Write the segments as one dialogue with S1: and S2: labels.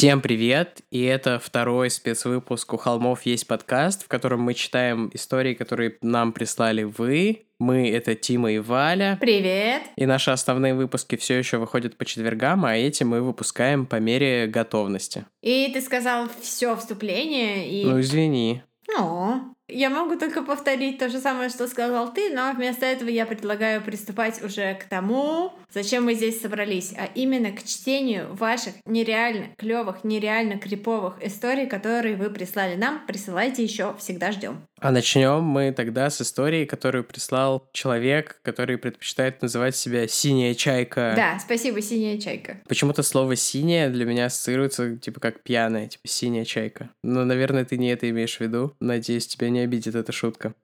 S1: Всем привет! И это второй спецвыпуск «У холмов есть подкаст», в котором мы читаем истории, которые нам прислали вы. Мы — это Тима и Валя.
S2: Привет!
S1: И наши основные выпуски все еще выходят по четвергам, а эти мы выпускаем по мере готовности.
S2: И ты сказал все вступление и...
S1: Ну, извини.
S2: Ну, я могу только повторить то же самое, что сказал ты, но вместо этого я предлагаю приступать уже к тому, зачем мы здесь собрались, а именно к чтению ваших нереально клевых, нереально криповых историй, которые вы прислали нам. Присылайте еще, всегда ждем.
S1: А начнем мы тогда с истории, которую прислал человек, который предпочитает называть себя «синяя чайка».
S2: Да, спасибо, «синяя чайка».
S1: Почему-то слово «синяя» для меня ассоциируется, типа, как пьяная, типа «синяя чайка». Но, наверное, ты не это имеешь в виду. Надеюсь, тебя не обидит эта шутка.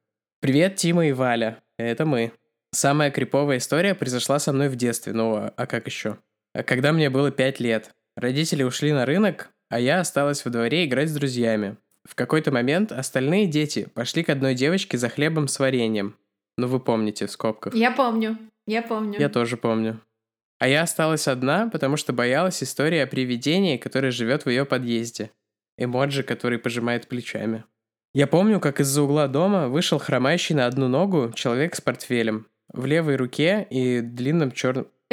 S1: Привет, Тима и Валя. Это мы. Самая криповая история произошла со мной в детстве, ну, а как еще? Когда мне было пять лет. Родители ушли на рынок, а я осталась во дворе играть с друзьями. В какой-то момент остальные дети пошли к одной девочке за хлебом с вареньем. Ну, вы помните, в скобках.
S2: Я помню, я помню.
S1: Я тоже помню. А я осталась одна, потому что боялась истории о привидении, которое живет в ее подъезде. Эмоджи, который пожимает плечами. Я помню, как из-за угла дома вышел хромающий на одну ногу человек с портфелем. В левой руке и длинном черном...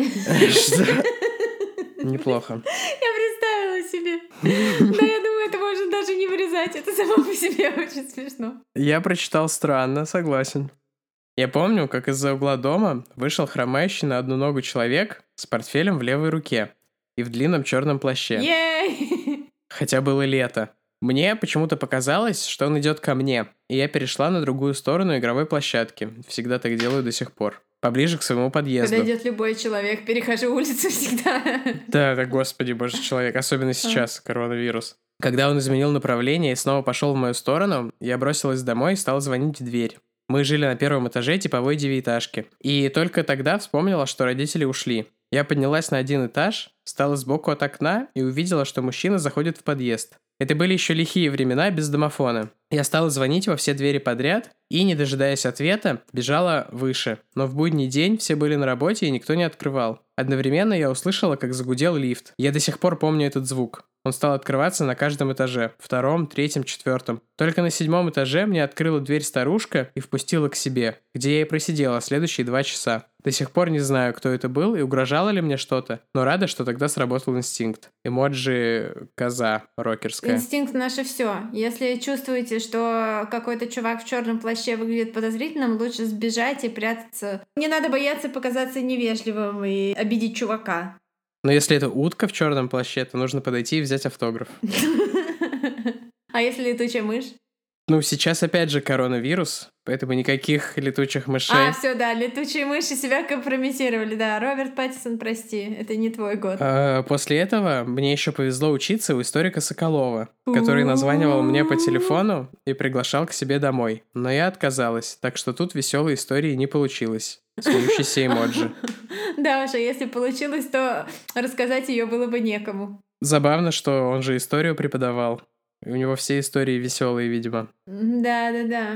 S1: Неплохо.
S2: Я представила себе. Да, я думаю, это можно даже не вырезать. Это само по себе очень смешно.
S1: Я прочитал странно, согласен. Я помню, как из-за угла дома вышел хромающий на одну ногу человек с портфелем в левой руке и в длинном черном плаще. Хотя было лето. Мне почему-то показалось, что он идет ко мне, и я перешла на другую сторону игровой площадки. Всегда так делаю до сих пор. Поближе к своему подъезду.
S2: Когда идет любой человек, перехожу улицу всегда.
S1: Да, да, господи, боже, человек. Особенно сейчас, коронавирус. Когда он изменил направление и снова пошел в мою сторону, я бросилась домой и стала звонить в дверь. Мы жили на первом этаже типовой девятиэтажки. И только тогда вспомнила, что родители ушли. Я поднялась на один этаж, встала сбоку от окна и увидела, что мужчина заходит в подъезд. Это были еще лихие времена без домофона. Я стала звонить во все двери подряд и, не дожидаясь ответа, бежала выше. Но в будний день все были на работе и никто не открывал. Одновременно я услышала, как загудел лифт. Я до сих пор помню этот звук. Он стал открываться на каждом этаже. Втором, третьем, четвертом. Только на седьмом этаже мне открыла дверь старушка и впустила к себе, где я и просидела следующие два часа. До сих пор не знаю, кто это был и угрожало ли мне что-то, но рада, что тогда сработал инстинкт. Эмоджи коза рокерская.
S2: Инстинкт наше все. Если чувствуете, что какой-то чувак в черном плаще выглядит подозрительным, лучше сбежать и прятаться. Не надо бояться показаться невежливым и обидеть чувака.
S1: Но если это утка в черном плаще, то нужно подойти и взять автограф.
S2: А если летучая мышь?
S1: Ну, сейчас опять же коронавирус, поэтому никаких летучих мышей.
S2: А, все, да, летучие мыши себя компрометировали, да. Роберт Паттисон, прости, это не твой год.
S1: А, после этого мне еще повезло учиться у историка Соколова, который названивал мне по телефону и приглашал к себе домой. Но я отказалась, так что тут веселой истории не получилось. Смеющийся эмоджи.
S2: Да уж, а если получилось, то рассказать ее было бы некому.
S1: Забавно, что он же историю преподавал. У него все истории веселые, видимо.
S2: Да, да, да.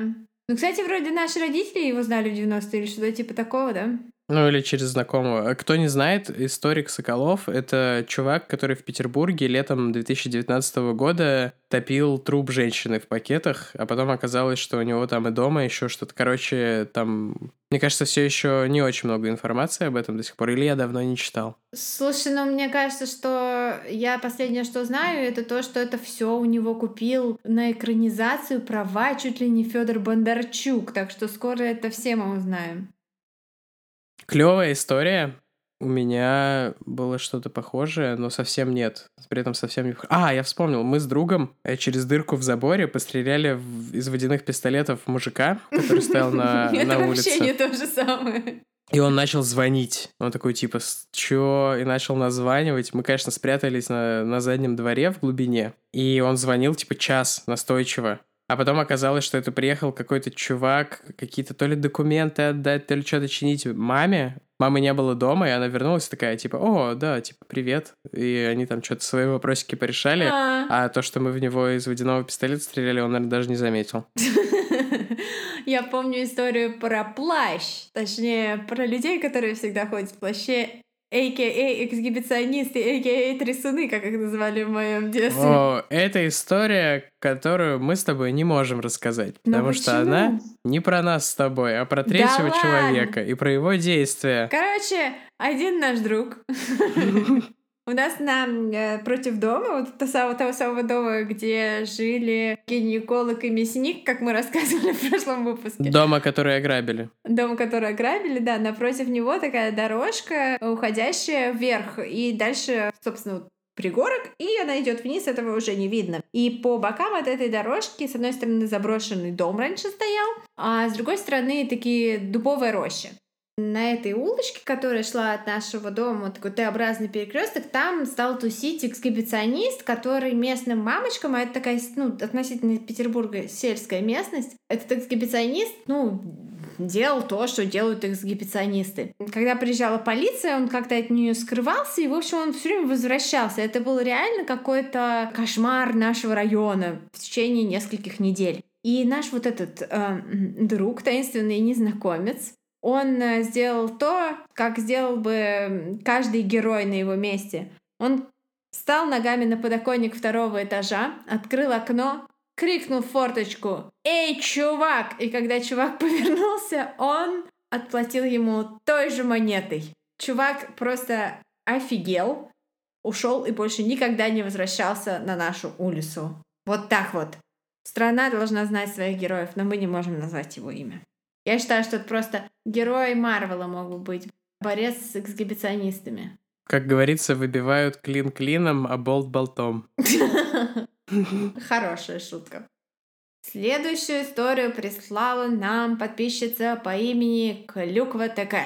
S2: Ну, кстати, вроде наши родители его знали в 90-е или что-то типа такого, да?
S1: Ну, или через знакомого. Кто не знает, историк Соколов — это чувак, который в Петербурге летом 2019 года топил труп женщины в пакетах, а потом оказалось, что у него там и дома еще что-то. Короче, там, мне кажется, все еще не очень много информации об этом до сих пор, или я давно не читал.
S2: Слушай, ну мне кажется, что я последнее, что знаю, это то, что это все у него купил на экранизацию права чуть ли не Федор Бондарчук, так что скоро это все мы узнаем.
S1: Клевая история. У меня было что-то похожее, но совсем нет. При этом совсем не... А, я вспомнил. Мы с другом э, через дырку в заборе постреляли в... из водяных пистолетов мужика, который стоял на, на улице.
S2: Это вообще не то же самое.
S1: И он начал звонить. Он такой, типа, чё? И начал названивать. Мы, конечно, спрятались на, на заднем дворе в глубине. И он звонил, типа, час настойчиво. А потом оказалось, что это приехал какой-то чувак, какие-то то ли документы отдать, то ли что-то чинить маме. Мамы не было дома, и она вернулась такая, типа, о, да, типа, привет. И они там что-то свои вопросики порешали.
S2: А.
S1: А то, что мы в него из водяного пистолета стреляли, он, наверное, даже не заметил.
S2: Я помню историю про плащ, точнее, про людей, которые всегда ходят в плаще. а.к.а. эксгибиционисты, а.к.а. трясуны, как их называли в моем детстве.
S1: О, это история, которую мы с тобой не можем рассказать,
S2: Но
S1: потому что она не про нас с тобой, а про третьего
S2: ладно?
S1: человека и про его действия.
S2: Короче, один наш друг. У нас на э, против дома, вот того самого, того самого дома, где жили гинеколог и мясник, как мы рассказывали в прошлом выпуске.
S1: Дома, который ограбили.
S2: Дом, который ограбили, да, напротив него такая дорожка, уходящая вверх, и дальше, собственно, пригорок, и она идет вниз, этого уже не видно. И по бокам от этой дорожки, с одной стороны, заброшенный дом раньше стоял, а с другой стороны, такие дубовые рощи. На этой улочке, которая шла от нашего дома, такой Т-образный перекресток, там стал тусить эксгибиционист, который местным мамочкам, а это такая, ну, относительно Петербурга сельская местность, этот эксгибиционист, ну, делал то, что делают эксгибиционисты. Когда приезжала полиция, он как-то от нее скрывался, и, в общем, он все время возвращался. Это был реально какой-то кошмар нашего района в течение нескольких недель. И наш вот этот э, друг, таинственный незнакомец, он э, сделал то, как сделал бы каждый герой на его месте. Он встал ногами на подоконник второго этажа, открыл окно, крикнул в форточку «Эй, чувак!» И когда чувак повернулся, он отплатил ему той же монетой. Чувак просто офигел, ушел и больше никогда не возвращался на нашу улицу. Вот так вот. Страна должна знать своих героев, но мы не можем назвать его имя. Я считаю, что это просто герой Марвела мог бы быть. Борец с эксгибиционистами.
S1: Как говорится, выбивают клин клином, а болт болтом.
S2: Хорошая шутка. Следующую историю прислала нам подписчица по имени Клюква ТК.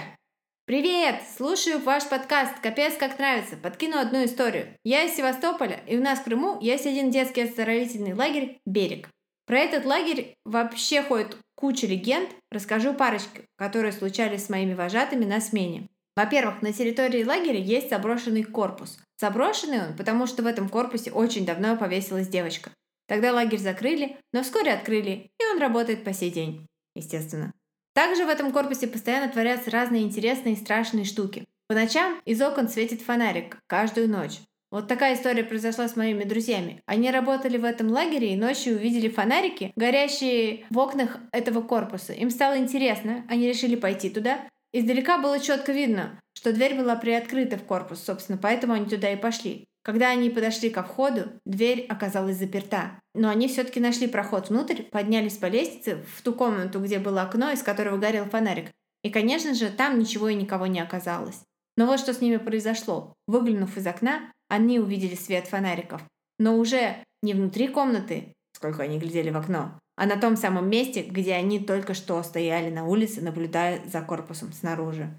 S2: Привет! Слушаю ваш подкаст. Капец, как нравится. Подкину одну историю. Я из Севастополя, и у нас в Крыму есть один детский оздоровительный лагерь «Берег». Про этот лагерь вообще ходит куча легенд. Расскажу парочку, которые случались с моими вожатыми на смене. Во-первых, на территории лагеря есть заброшенный корпус. Заброшенный он, потому что в этом корпусе очень давно повесилась девочка. Тогда лагерь закрыли, но вскоре открыли, и он работает по сей день, естественно. Также в этом корпусе постоянно творятся разные интересные и страшные штуки. По ночам из окон светит фонарик, каждую ночь. Вот такая история произошла с моими друзьями. Они работали в этом лагере и ночью увидели фонарики, горящие в окнах этого корпуса. Им стало интересно, они решили пойти туда. Издалека было четко видно, что дверь была приоткрыта в корпус, собственно, поэтому они туда и пошли. Когда они подошли ко входу, дверь оказалась заперта. Но они все-таки нашли проход внутрь, поднялись по лестнице в ту комнату, где было окно, из которого горел фонарик. И, конечно же, там ничего и никого не оказалось. Но вот что с ними произошло. Выглянув из окна, они увидели свет фонариков. Но уже не внутри комнаты, сколько они глядели в окно, а на том самом месте, где они только что стояли на улице, наблюдая за корпусом снаружи.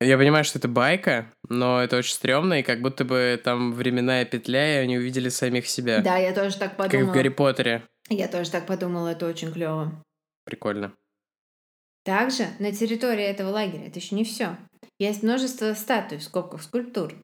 S1: Я понимаю, что это байка, но это очень стрёмно, и как будто бы там временная петля, и они увидели самих себя.
S2: Да, я тоже так
S1: Как
S2: подумала.
S1: в Гарри Поттере.
S2: Я тоже так подумала, это очень клево.
S1: Прикольно.
S2: Также на территории этого лагеря, это еще не все, есть множество статуй, в скобках скульптур.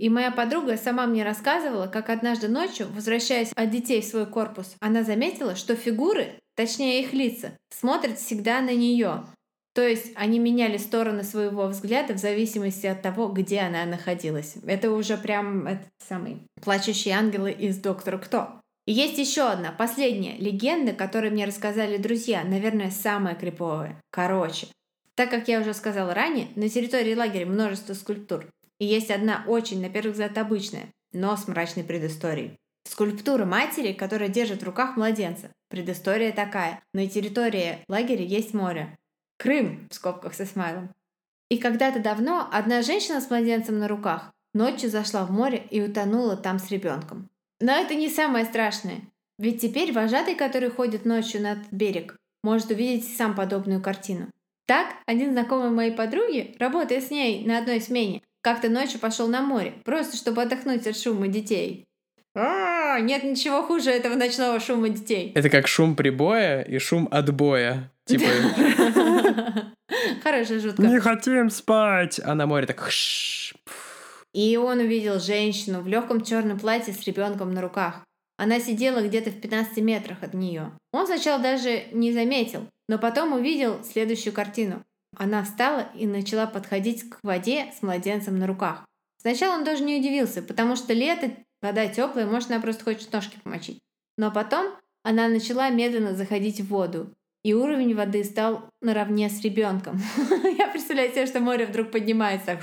S2: И моя подруга сама мне рассказывала, как однажды ночью, возвращаясь от детей в свой корпус, она заметила, что фигуры, точнее их лица, смотрят всегда на нее. То есть они меняли стороны своего взгляда в зависимости от того, где она находилась. Это уже прям этот самый плачущие ангелы из Доктора Кто. И есть еще одна, последняя легенда, которую мне рассказали друзья, наверное, самая криповая. Короче, так как я уже сказала ранее, на территории лагеря множество скульптур. И есть одна очень, на первый взгляд, обычная, но с мрачной предысторией. Скульптура матери, которая держит в руках младенца. Предыстория такая. На территории лагеря есть море. Крым, в скобках со смайлом. И когда-то давно одна женщина с младенцем на руках ночью зашла в море и утонула там с ребенком. Но это не самое страшное. Ведь теперь вожатый, который ходит ночью над берег, может увидеть сам подобную картину. Так, один знакомый моей подруги, работая с ней на одной смене, как-то ночью пошел на море, просто чтобы отдохнуть от шума детей. А, нет ничего хуже этого ночного шума детей.
S1: Это как шум прибоя и шум отбоя. Типа,
S2: Хорошая шутка.
S1: не хотим спать, а на море так.
S2: И он увидел женщину в легком черном платье с ребенком на руках. Она сидела где-то в 15 метрах от нее. Он сначала даже не заметил, но потом увидел следующую картину. Она встала и начала подходить к воде с младенцем на руках. Сначала он даже не удивился, потому что лето, вода теплая, может, она просто хочет ножки помочить. Но потом она начала медленно заходить в воду, и уровень воды стал наравне с ребенком. Я представляю себе, что море вдруг поднимается.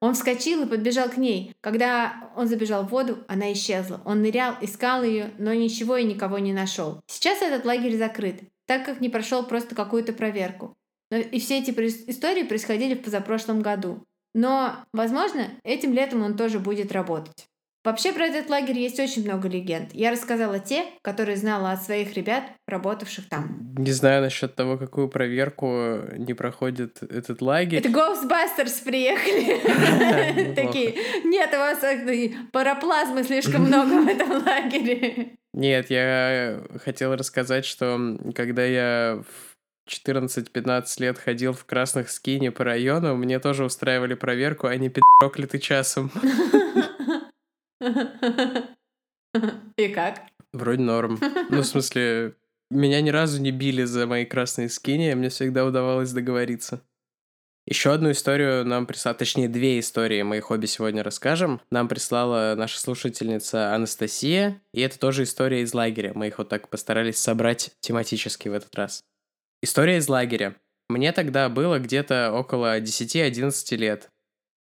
S2: Он вскочил и подбежал к ней. Когда он забежал в воду, она исчезла. Он нырял, искал ее, но ничего и никого не нашел. Сейчас этот лагерь закрыт, так как не прошел просто какую-то проверку. Но и все эти истории происходили в позапрошлом году. Но, возможно, этим летом он тоже будет работать. Вообще про этот лагерь есть очень много легенд. Я рассказала те, которые знала от своих ребят, работавших там.
S1: Не знаю насчет того, какую проверку не проходит этот лагерь.
S2: Это Ghostbusters приехали. Такие, нет, у вас э, параплазмы слишком много в этом лагере.
S1: Нет, я хотел рассказать, что когда я 14-15 лет ходил в красных скине по району, мне тоже устраивали проверку, а не пи***клятый часом.
S2: И как?
S1: Вроде норм. Ну, в смысле, меня ни разу не били за мои красные скини, мне всегда удавалось договориться. Еще одну историю нам прислала, точнее, две истории мы обе сегодня расскажем. Нам прислала наша слушательница Анастасия, и это тоже история из лагеря. Мы их вот так постарались собрать тематически в этот раз. История из лагеря. Мне тогда было где-то около 10-11 лет.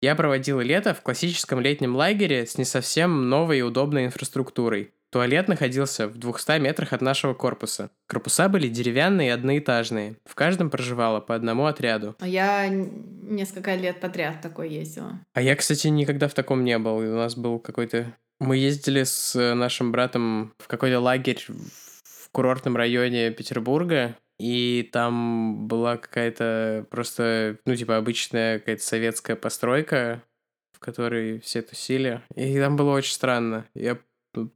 S1: Я проводил лето в классическом летнем лагере с не совсем новой и удобной инфраструктурой. Туалет находился в 200 метрах от нашего корпуса. Корпуса были деревянные и одноэтажные. В каждом проживало по одному отряду.
S2: А я несколько лет подряд такой ездила.
S1: А я, кстати, никогда в таком не был. У нас был какой-то... Мы ездили с нашим братом в какой-то лагерь в курортном районе Петербурга, и там была какая-то просто, ну, типа, обычная какая-то советская постройка, в которой все тусили. И там было очень странно. Я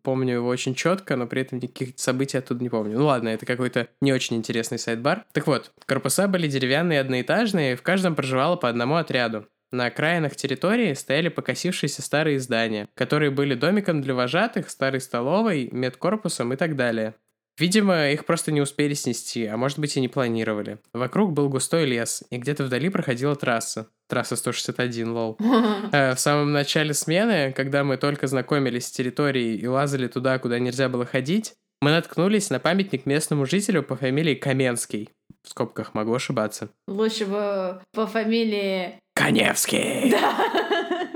S1: помню его очень четко, но при этом никаких событий оттуда не помню. Ну ладно, это какой-то не очень интересный сайт-бар. Так вот, корпуса были деревянные, одноэтажные, в каждом проживало по одному отряду. На окраинах территории стояли покосившиеся старые здания, которые были домиком для вожатых, старой столовой, медкорпусом и так далее. Видимо, их просто не успели снести, а может быть и не планировали. Вокруг был густой лес, и где-то вдали проходила трасса. Трасса 161, lol. Э, в самом начале смены, когда мы только знакомились с территорией и лазали туда, куда нельзя было ходить, мы наткнулись на памятник местному жителю по фамилии Каменский. В скобках могу ошибаться.
S2: Лучше бы по фамилии...
S1: Коневский!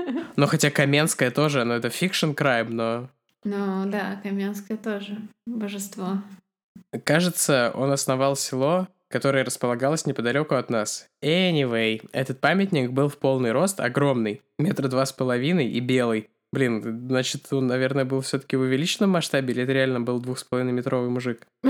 S1: Да. Но хотя Каменская тоже, но это fiction crime, но
S2: ну да, Каменское тоже божество.
S1: Кажется, он основал село, которое располагалось неподалеку от нас. Anyway, этот памятник был в полный рост, огромный, метра два с половиной и белый. Блин, значит, он, наверное, был все-таки в увеличенном масштабе, или это реально был двух с половиной метровый мужик?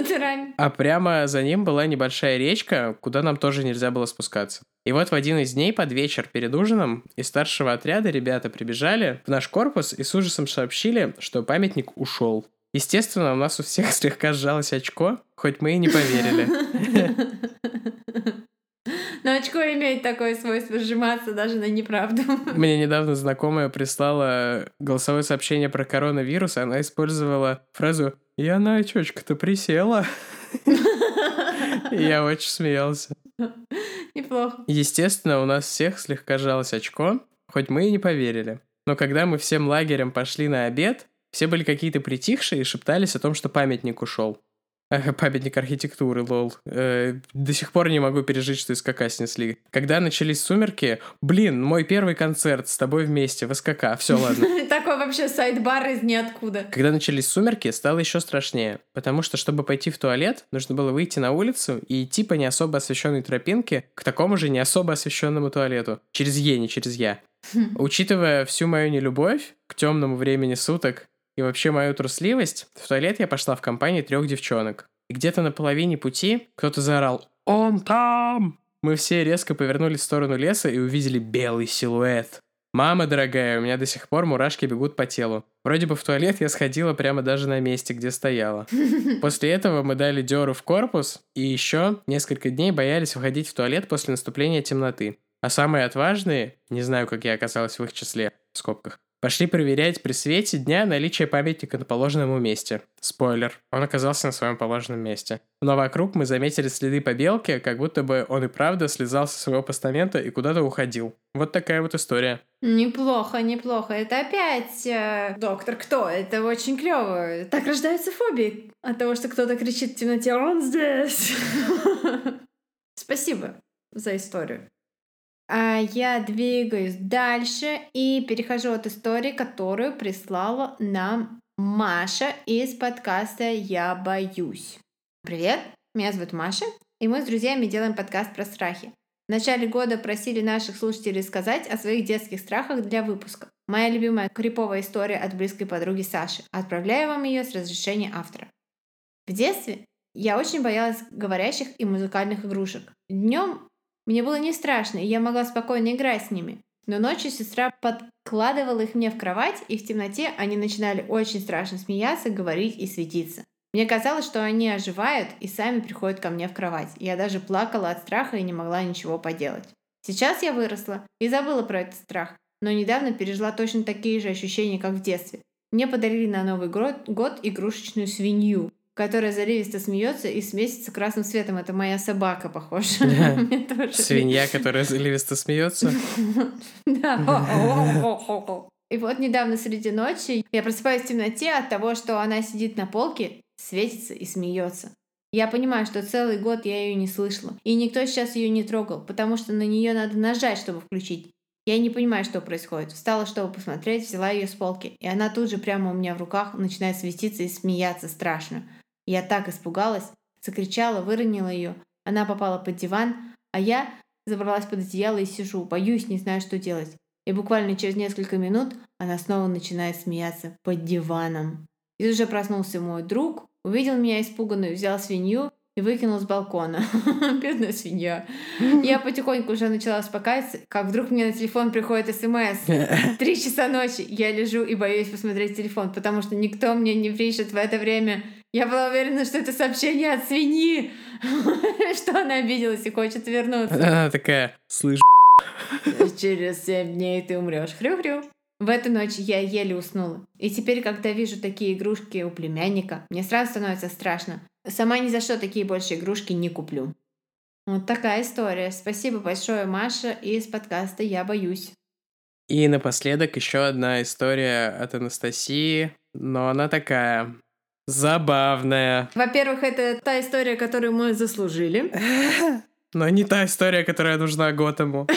S2: Натурально.
S1: А прямо за ним была небольшая речка, куда нам тоже нельзя было спускаться. И вот в один из дней под вечер перед ужином из старшего отряда ребята прибежали в наш корпус и с ужасом сообщили, что памятник ушел. Естественно, у нас у всех слегка сжалось очко, хоть мы и не поверили.
S2: Но очко имеет такое свойство сжиматься даже на неправду.
S1: Мне недавно знакомая прислала голосовое сообщение про коронавирус, она использовала фразу «Я на очочко-то присела». Я очень смеялся.
S2: Неплохо.
S1: Естественно, у нас всех слегка жалось очко, хоть мы и не поверили. Но когда мы всем лагерем пошли на обед, все были какие-то притихшие и шептались о том, что памятник ушел. Памятник архитектуры, lol. Э, до сих пор не могу пережить, что из СКК снесли. Когда начались сумерки, блин, мой первый концерт с тобой вместе в СКК, все ладно.
S2: Такой вообще sidebar из ниоткуда.
S1: Когда начались сумерки, стало еще страшнее, потому что, чтобы пойти в туалет, нужно было выйти на улицу и идти по не особо освещенной тропинке к такому же не особо освещенному туалету. Через Е, не через Я. Учитывая всю мою нелюбовь к темному времени суток, и вообще мою трусливость, в туалет я пошла в компании трех девчонок. И где-то на половине пути кто-то заорал «Он там!». Мы все резко повернулись в сторону леса и увидели белый силуэт. Мама дорогая, у меня до сих пор мурашки бегут по телу. Вроде бы в туалет я сходила прямо даже на месте, где стояла. После этого мы дали дёру в корпус и еще несколько дней боялись выходить в туалет после наступления темноты. А самые отважные, не знаю, как я оказалась в их числе, в скобках, Пошли проверять при свете дня наличие памятника на положенном месте. Спойлер, он оказался на своем положенном месте. Но вокруг мы заметили следы побелки, как будто бы он и правда слезал со своего постамента и куда-то уходил. Вот такая вот история.
S2: Неплохо, неплохо. Это опять э, доктор кто? Это очень клево. Так рождаются фобии от того, что кто-то кричит в темноте «Он здесь!» Спасибо за историю. А я двигаюсь дальше и перехожу от истории, которую прислала нам Маша из подкаста «Я боюсь». Привет, меня зовут Маша, и мы с друзьями делаем подкаст про страхи. В начале года просили наших слушателей сказать о своих детских страхах для выпуска. Моя любимая криповая история от близкой подруги Саши. Отправляю вам ее с разрешения автора. В детстве я очень боялась говорящих и музыкальных игрушек. Днем мне было не страшно, и я могла спокойно играть с ними. Но ночью сестра подкладывала их мне в кровать, и в темноте они начинали очень страшно смеяться, говорить и светиться. Мне казалось, что они оживают и сами приходят ко мне в кровать. Я даже плакала от страха и не могла ничего поделать. Сейчас я выросла и забыла про этот страх, но недавно пережила точно такие же ощущения, как в детстве. Мне подарили на Новый год, игрушечную свинью которая заливисто смеется и светится красным светом. Это моя собака, похоже.
S1: Свинья, которая заливисто смеется.
S2: И вот недавно среди ночи я просыпаюсь в темноте от того, что она сидит на полке, светится и смеется. Я понимаю, что целый год я ее не слышала, и никто сейчас ее не трогал, потому что на нее надо нажать, чтобы включить. Я не понимаю, что происходит. Встала, чтобы посмотреть, взяла ее с полки, и она тут же прямо у меня в руках начинает светиться и смеяться страшно. Я так испугалась, закричала, выронила ее. Она попала под диван, а я забралась под одеяло и сижу, боюсь, не знаю, что делать. И буквально через несколько минут она снова начинает смеяться под диваном. И уже проснулся мой друг, увидел меня испуганную, взял свинью и выкинул с балкона. Бедная свинья. Я потихоньку уже начала успокаиваться, как вдруг мне на телефон приходит смс. Три часа ночи. Я лежу и боюсь посмотреть телефон, потому что никто мне не пишет в это время. Я была уверена, что это сообщение от свиньи, что она обиделась и хочет вернуться.
S1: Она такая, слышь,
S2: Через семь дней ты умрешь. Хрю-хрю. В эту ночь я еле уснула. И теперь, когда вижу такие игрушки у племянника, мне сразу становится страшно. Сама ни за что такие больше игрушки не куплю. Вот такая история. Спасибо большое, Маша, из подкаста «Я боюсь».
S1: И напоследок еще одна история от Анастасии, но она такая забавная.
S2: Во-первых, это та история, которую мы заслужили.
S1: Но не та история, которая нужна Готэму.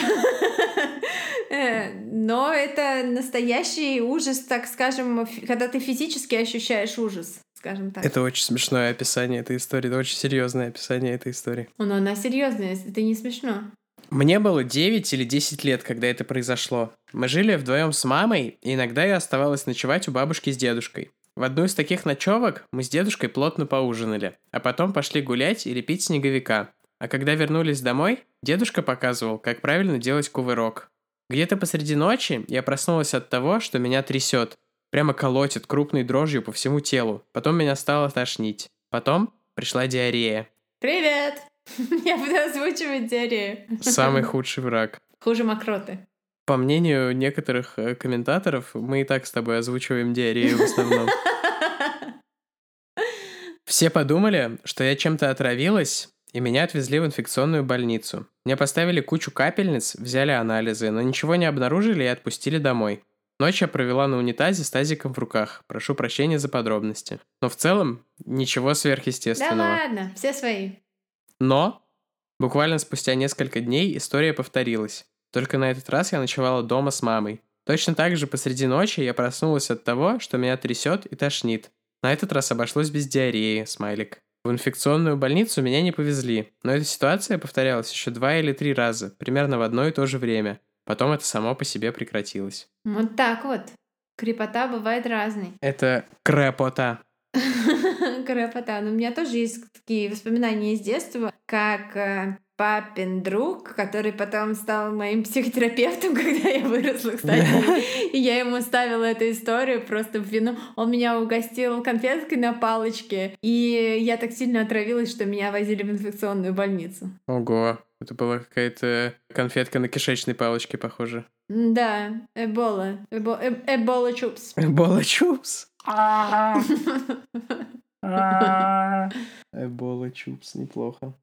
S2: Э, но это настоящий ужас, так скажем, когда ты физически ощущаешь ужас, скажем так.
S1: Это очень смешное описание этой истории, это очень серьезное описание этой истории.
S2: Но она серьезная, это не смешно.
S1: Мне было 9 или 10 лет, когда это произошло. Мы жили вдвоем с мамой, и иногда я оставалась ночевать у бабушки с дедушкой. В одну из таких ночевок мы с дедушкой плотно поужинали, а потом пошли гулять и лепить снеговика. А когда вернулись домой, дедушка показывал, как правильно делать кувырок. Где-то посреди ночи я проснулась от того, что меня трясет. Прямо колотит крупной дрожью по всему телу. Потом меня стало тошнить. Потом пришла диарея.
S2: Привет! Я буду озвучивать диарею.
S1: Самый худший враг.
S2: Хуже мокроты.
S1: По мнению некоторых э, комментаторов, мы и так с тобой озвучиваем диарею в основном. Все подумали, что я чем-то отравилась, и меня отвезли в инфекционную больницу. Мне поставили кучу капельниц, взяли анализы, но ничего не обнаружили и отпустили домой. Ночь я провела на унитазе с тазиком в руках. Прошу прощения за подробности. Но в целом ничего сверхъестественного.
S2: Да ладно, все свои.
S1: Но буквально спустя несколько дней история повторилась. Только на этот раз я ночевала дома с мамой. Точно так же посреди ночи я проснулась от того, что меня трясет и тошнит. На этот раз обошлось без диареи, смайлик. В инфекционную больницу меня не повезли, но эта ситуация повторялась еще два или три раза, примерно в одно и то же время. Потом это само по себе прекратилось.
S2: Вот так вот. Крепота бывает разной.
S1: Это крепота.
S2: Крепота. Но у меня тоже есть такие воспоминания из детства, как э, папин друг, который потом стал моим психотерапевтом, когда я выросла, кстати. И я ему ставила эту историю просто в вину. Он меня угостил конфеткой на палочке, и я так сильно отравилась, что меня возили в инфекционную больницу.
S1: Ого, это была какая-то конфетка на кишечной палочке, похоже.
S2: Да, эбола. Эбо, э, эбола чупс.
S1: Эбола чупс. Эбола чупс, неплохо.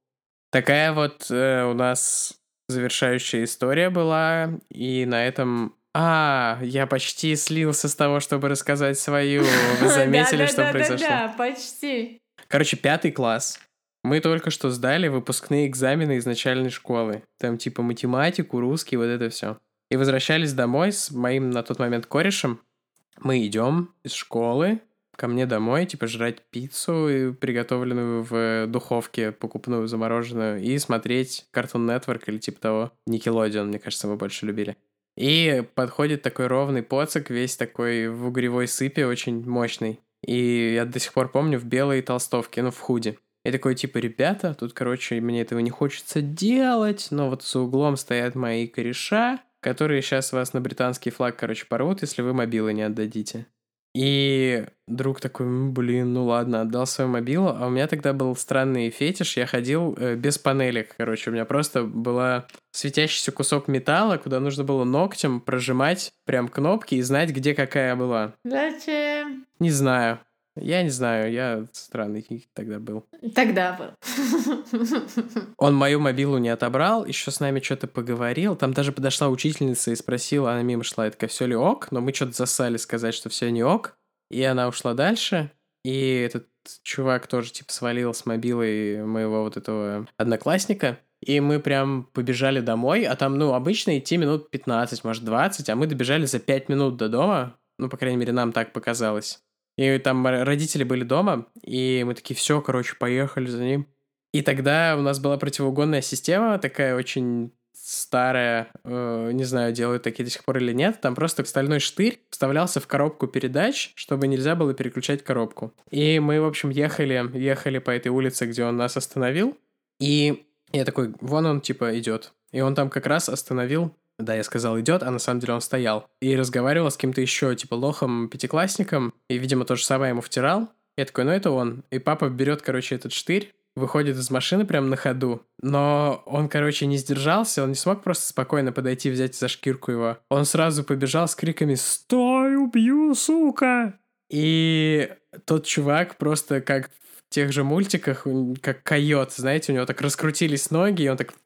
S1: Такая вот э, у нас завершающая история была, и на этом... А, я почти слился с того, чтобы рассказать свою. Вы заметили, что произошло?
S2: Да, почти.
S1: Короче, пятый класс. Мы только что сдали выпускные экзамены из начальной школы. Там типа математику, русский, вот это все. И возвращались домой с моим на тот момент корешем. Мы идем из школы, ко мне домой, типа, жрать пиццу, приготовленную в духовке, покупную, замороженную, и смотреть Cartoon Network или типа того. Nickelodeon, мне кажется, мы больше любили. И подходит такой ровный поцик, весь такой в угревой сыпе, очень мощный. И я до сих пор помню в белой толстовке, ну, в худи. И такой, типа, ребята, тут, короче, мне этого не хочется делать, но вот за углом стоят мои кореша, которые сейчас вас на британский флаг, короче, порвут, если вы мобилы не отдадите. И друг такой, блин, ну ладно, отдал свою мобилу, а у меня тогда был странный фетиш, я ходил э, без панелек, короче, у меня просто была светящийся кусок металла, куда нужно было ногтем прожимать прям кнопки и знать, где какая была.
S2: Зачем?
S1: Не знаю. Я не знаю, я странный тогда был.
S2: Тогда был.
S1: Он мою мобилу не отобрал, еще с нами что-то поговорил. Там даже подошла учительница и спросила, она мимо шла, это все ли ок? Но мы что-то засали сказать, что все не ок. И она ушла дальше. И этот чувак тоже типа свалил с мобилой моего вот этого одноклассника. И мы прям побежали домой, а там, ну, обычно идти минут 15, может, 20, а мы добежали за 5 минут до дома. Ну, по крайней мере, нам так показалось. И там родители были дома, и мы такие, все, короче, поехали за ним. И тогда у нас была противоугонная система, такая очень старая, э, не знаю, делают такие до сих пор или нет, там просто стальной штырь вставлялся в коробку передач, чтобы нельзя было переключать коробку. И мы, в общем, ехали, ехали по этой улице, где он нас остановил, и я такой, вон он, типа, идет. И он там как раз остановил да, я сказал идет, а на самом деле он стоял. И разговаривал с кем-то еще, типа лохом пятиклассником, и, видимо, то же самое ему втирал. Я такой, ну это он. И папа берет, короче, этот штырь, выходит из машины прямо на ходу. Но он, короче, не сдержался, он не смог просто спокойно подойти, взять за шкирку его. Он сразу побежал с криками «Стой, убью, сука!» И тот чувак просто как тех же мультиках, как койот, знаете, у него так раскрутились ноги, и он так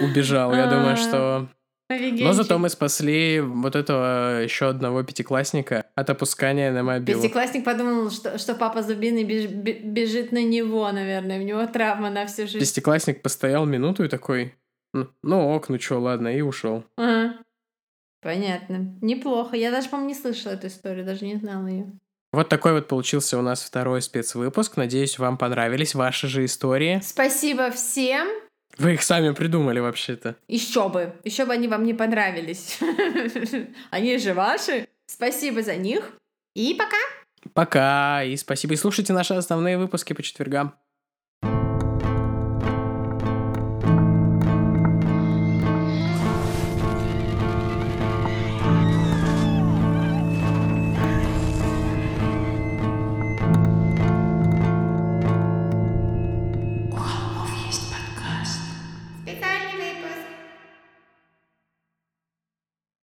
S1: убежал. Я думаю, что но зато мы спасли вот этого еще одного пятиклассника от опускания на мобилу.
S2: Пятиклассник подумал, что, что папа Зубиный бежит на него, наверное. У него травма на всю жизнь.
S1: Десятиклассник постоял минуту и такой, ну ок, ну чё, ладно, и ушел.
S2: Ага. Понятно. Неплохо. Я даже, по-моему, не слышала эту историю, даже не знала ее.
S1: Вот такой вот получился у нас второй спецвыпуск. Надеюсь, вам понравились ваши же истории.
S2: Спасибо всем.
S1: Вы их сами придумали вообще-то.
S2: Еще бы. Еще бы они вам не понравились. Они же ваши. Спасибо за них. И пока.
S1: Пока. И спасибо. И слушайте наши основные выпуски по четвергам.